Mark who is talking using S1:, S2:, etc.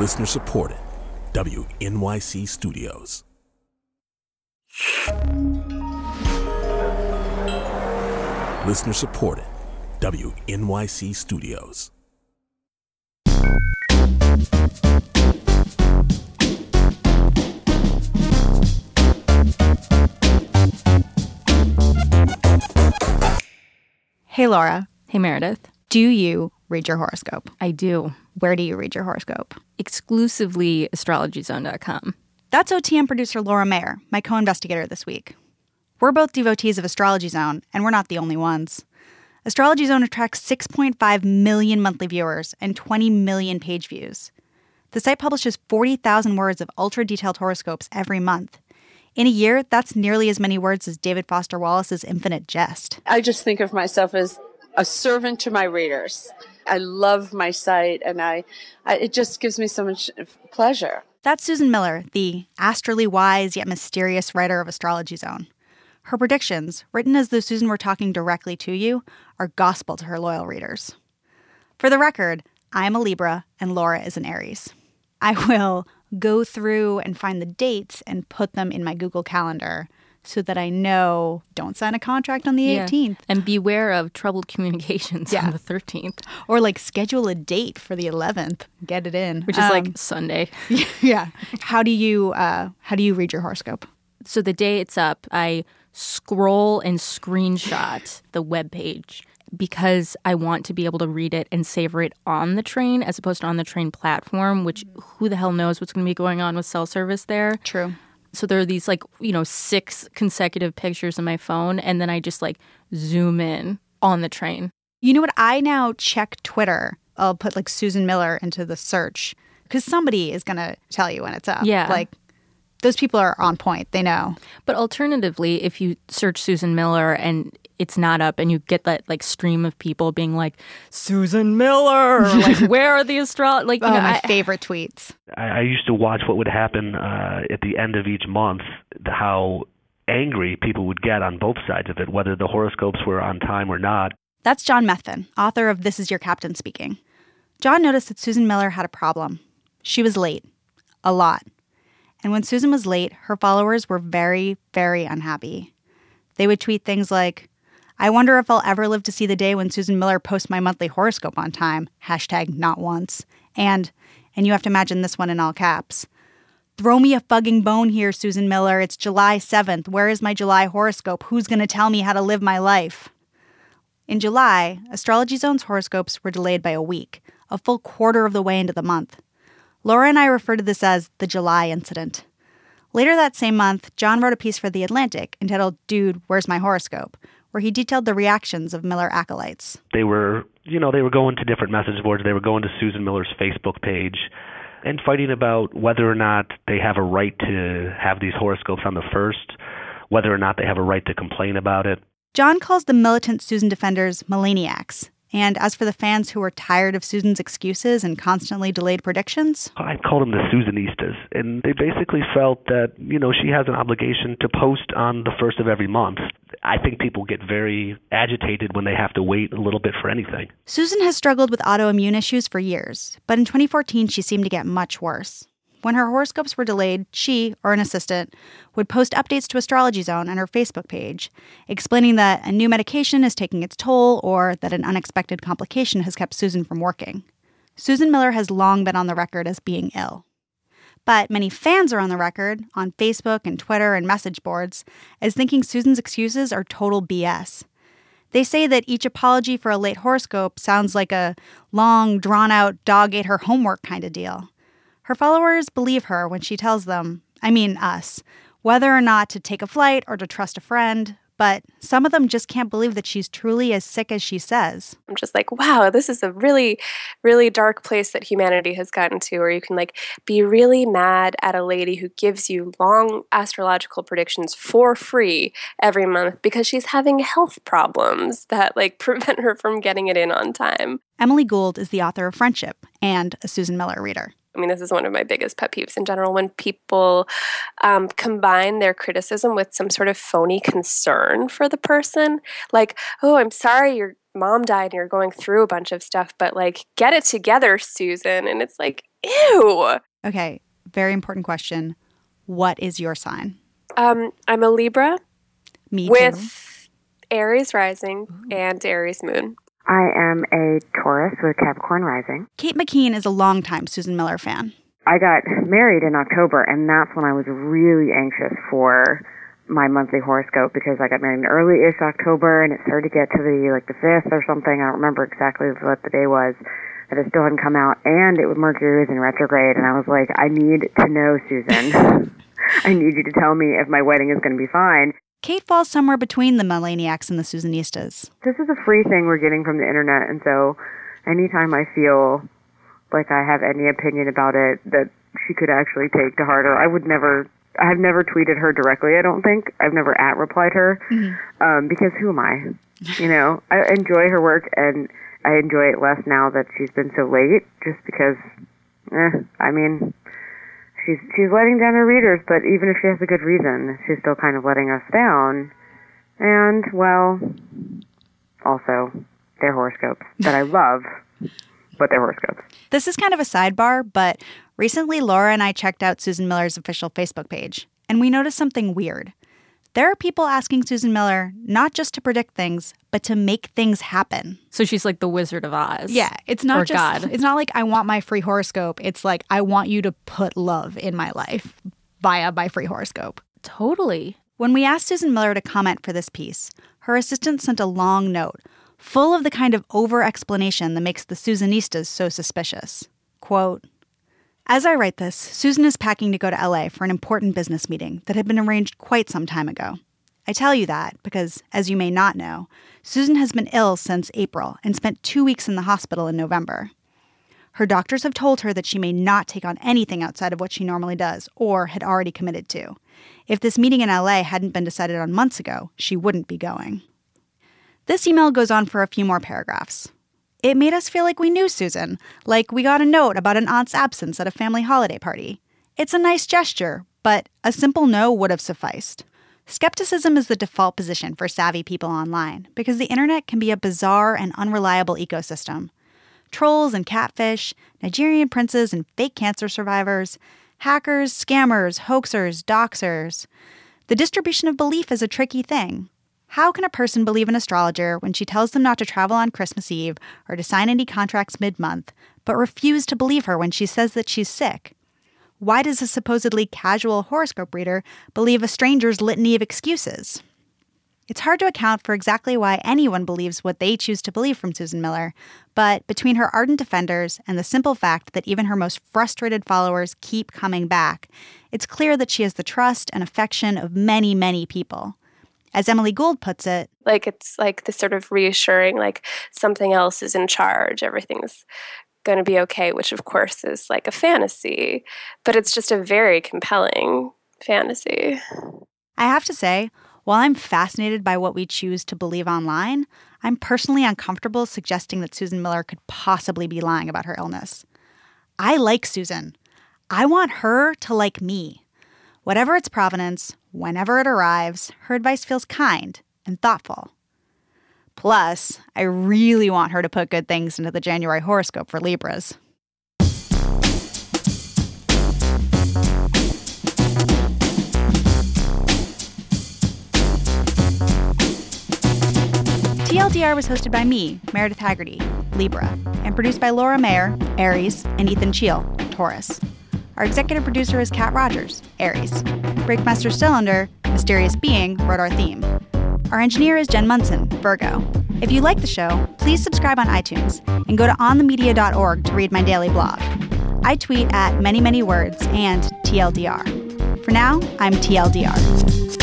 S1: Listener supported. WNYC Studios. Listener supported. WNYC Studios.
S2: Hey, Laura.
S3: Hey, Meredith.
S2: Do you read your horoscope?
S3: I do.
S2: Where do you read your horoscope?
S3: Exclusively astrologyzone.com.
S2: That's OTM producer Laura Mayer, my co investigator this week. We're both devotees of Astrology Zone, and we're not the only ones. Astrology Zone attracts 6.5 million monthly viewers and 20 million page views. The site publishes 40,000 words of ultra detailed horoscopes every month. In a year, that's nearly as many words as David Foster Wallace's Infinite Jest.
S4: I just think of myself as a servant to my readers. I love my site, and I, I it just gives me so much pleasure.
S2: That's Susan Miller, the astrally wise yet mysterious writer of Astrology Zone. Her predictions, written as though Susan were talking directly to you, are gospel to her loyal readers. For the record, I'm a Libra and Laura is an Aries. I will go through and find the dates and put them in my Google Calendar so that I know don't sign a contract on the
S3: Yeah.
S2: 18th.
S3: And beware of troubled communications
S2: Yeah.
S3: on the 13th,
S2: Or like schedule a date for the 11th. Get it in.
S3: which is
S2: Um,
S3: like Sunday.
S2: yeah. How do you uh, how do you read your horoscope?
S3: So the day it's up, I scroll and screenshot the web page because I want to be able to read it and savor it on the train as opposed to on the train platform, which who the hell knows what's going to be going on with cell service there.
S2: True.
S3: So there are these like, you know, six consecutive pictures in my phone and then I just like zoom in on the train.
S2: You know what? I now check Twitter. I'll put like Susan Miller into the search because somebody is going to tell you when it's up.
S3: Yeah.
S2: Like those people are on point. They know.
S3: But alternatively, if you search Susan Miller and it's not up and you get that like stream of people being like Susan Miller or, like where are the astro like you
S2: Oh,
S3: know,
S2: my
S3: I-
S2: favorite tweets.
S5: I, I used to watch what would happen uh, at the end of each month, how angry people would get on both sides of it, whether the horoscopes were on time or not.
S2: That's Jon Methven, author of This Is Your Captain Speaking. Jon noticed that Susan Miller had a problem. She was late. A lot. And when Susan was late, her followers were very, very unhappy. They would tweet things like, I wonder if I'll ever live to see the day when Susan Miller posts my monthly horoscope on time. Hashtag not once. And, and you have to imagine this one in all caps. Throw me a fucking bone here, Susan Miller. It's July 7th. Where is my July horoscope? Who's going to tell me how to live my life? In July, Astrology Zone's horoscopes were delayed by a week, a full quarter of the way into the month. Laura and I refer to this as the July incident. Later that same month, Jon wrote a piece for The Atlantic entitled Dude, Where's My Horoscope? where he detailed the reactions of Miller acolytes.
S5: They were, you know, they were going to different message boards. They were going to Susan Miller's Facebook page and fighting about whether or not they have a right to have these horoscopes on the first, whether or not they have a right to complain about it.
S2: Jon calls the militant Susan defenders Melaniacs. And as for the fans who were tired of Susan's excuses and constantly delayed predictions,
S5: I called them the Susanistas, and they basically felt that you know she has an obligation to post on the first of every month. I think people get very agitated when they have to wait a little bit for anything.
S2: Susan has struggled with autoimmune issues for years, but in 2014 she seemed to get much worse. When her horoscopes were delayed, she, or an assistant, would post updates to Astrology Zone on her Facebook page, explaining that a new medication is taking its toll or that an unexpected complication has kept Susan from working. Susan Miller has long been on the record as being ill. But many fans are on the record, on Facebook and Twitter and message boards, as thinking Susan's excuses are total BS. They say that each apology for a late horoscope sounds like a long, drawn out, dog ate her homework kind of deal. Her followers believe her when she tells them, I mean us, whether or not to take a flight or to trust a friend, but some of them just can't believe that she's truly as sick as she says.
S6: I'm just like, wow, this is a really, really dark place that humanity has gotten to, where you can like be really mad at a lady who gives you long astrological predictions for free every month because she's having health problems that like prevent her from getting it in on time.
S2: Emily Gould is the author of Friendship and a Susan Miller reader.
S6: I mean, this is one of my biggest pet peeves in general when people um, combine their criticism with some sort of phony concern for the person. Like, oh, I'm sorry you're mom died and you're going through a bunch of stuff, but like, get it together, Susan. And it's like, ew.
S2: Okay, very important question. What is your sign?
S6: Um, I'm a Libra
S2: Me too.
S6: with Aries rising and Aries moon.
S7: I am a Taurus with Capricorn rising.
S2: Kate McKean is a longtime Susan Miller fan.
S7: I got married in October, and that's when I was really anxious for my monthly horoscope because I got married in early-ish October, and it started to get to the like the fifth or something. I don't remember exactly what the day was, but it still hadn't come out, and it was Mercury was in retrograde, and I was like, I need to know, Susan. I need you to tell me if my wedding is going to be fine.
S2: Kate falls somewhere between the Melaniacs and the Susanistas.
S7: This is a free thing we're getting from the internet, and so anytime I feel like I have any opinion about it that she could actually take to heart, or I would never. I have never tweeted her directly. I don't think I've never at replied her um, because who am I? You know, I enjoy her work and I enjoy it less now that she's been so late. Just because, eh, I mean, she's she's letting down her readers, but even if she has a good reason, she's still kind of letting us down. And well, also their horoscopes that I love, but their horoscopes.
S2: This is kind of a sidebar, but recently Laura and I checked out Susan Miller's official Facebook page, and we noticed something weird. There are people asking Susan Miller not just to predict things, but to make things happen.
S3: So she's like the Wizard of Oz.
S2: Yeah, it's not
S3: Or
S2: just
S3: God.
S2: it's not like I want my free horoscope. It's like I want you to put love in my life via my free horoscope.
S3: Totally.
S2: When we asked Susan Miller to comment for this piece, her assistant sent a long note full of the kind of over explanation that makes the Susanistas so suspicious. Quote As I write this, Susan is packing to go to LA for an important business meeting that had been arranged quite some time ago. I tell you that because, as you may not know, Susan has been ill since April and spent two weeks in the hospital in November. Her doctors have told her that she may not take on anything outside of what she normally does or had already committed to. If this meeting in LA hadn't been decided on months ago, she wouldn't be going. This email goes on for a few more paragraphs. It made us feel like we knew Susan, like we got a note about an aunt's absence at a family holiday party. It's a nice gesture, but a simple no would have sufficed. Skepticism is the default position for savvy people online because the internet can be a bizarre and unreliable ecosystem. Trolls and catfish, Nigerian princes and fake cancer survivors, hackers, scammers, hoaxers, doxers. The distribution of belief is a tricky thing. How can a person believe an astrologer when she tells them not to travel on Christmas Eve or to sign any contracts mid month, but refuse to believe her when she says that she's sick? Why does a supposedly casual horoscope reader believe a stranger's litany of excuses? It's hard to account for exactly why anyone believes what they choose to believe from Susan Miller, but between her ardent defenders and the simple fact that even her most frustrated followers keep coming back, it's clear that she has the trust and affection of many, many people. As Emily Gould puts it,
S6: Like it's like this sort of reassuring, like something else is in charge, everything's going to be okay, which of course is like a fantasy, but it's just a very compelling fantasy.
S2: I have to say, while I'm fascinated by what we choose to believe online, I'm personally uncomfortable suggesting that Susan Miller could possibly be lying about her illness. I like Susan. I want her to like me. Whatever its provenance, whenever it arrives, her advice feels kind and thoughtful. Plus, I really want her to put good things into the January horoscope for Libras. TLDR was hosted by me, Meredith Haggerty, Libra, and produced by Laura Mayer, Aries, and Ethan Cheel, Taurus. Our executive producer is Kat Rogers, Aries. Breakmaster Cylinder, Mysterious Being, wrote our theme. Our engineer is Jen Munson, Virgo. If you like the show, please subscribe on iTunes and go to onthemedia.org to read my daily blog. I tweet at many, many words and TLDR. For now, I'm TLDR.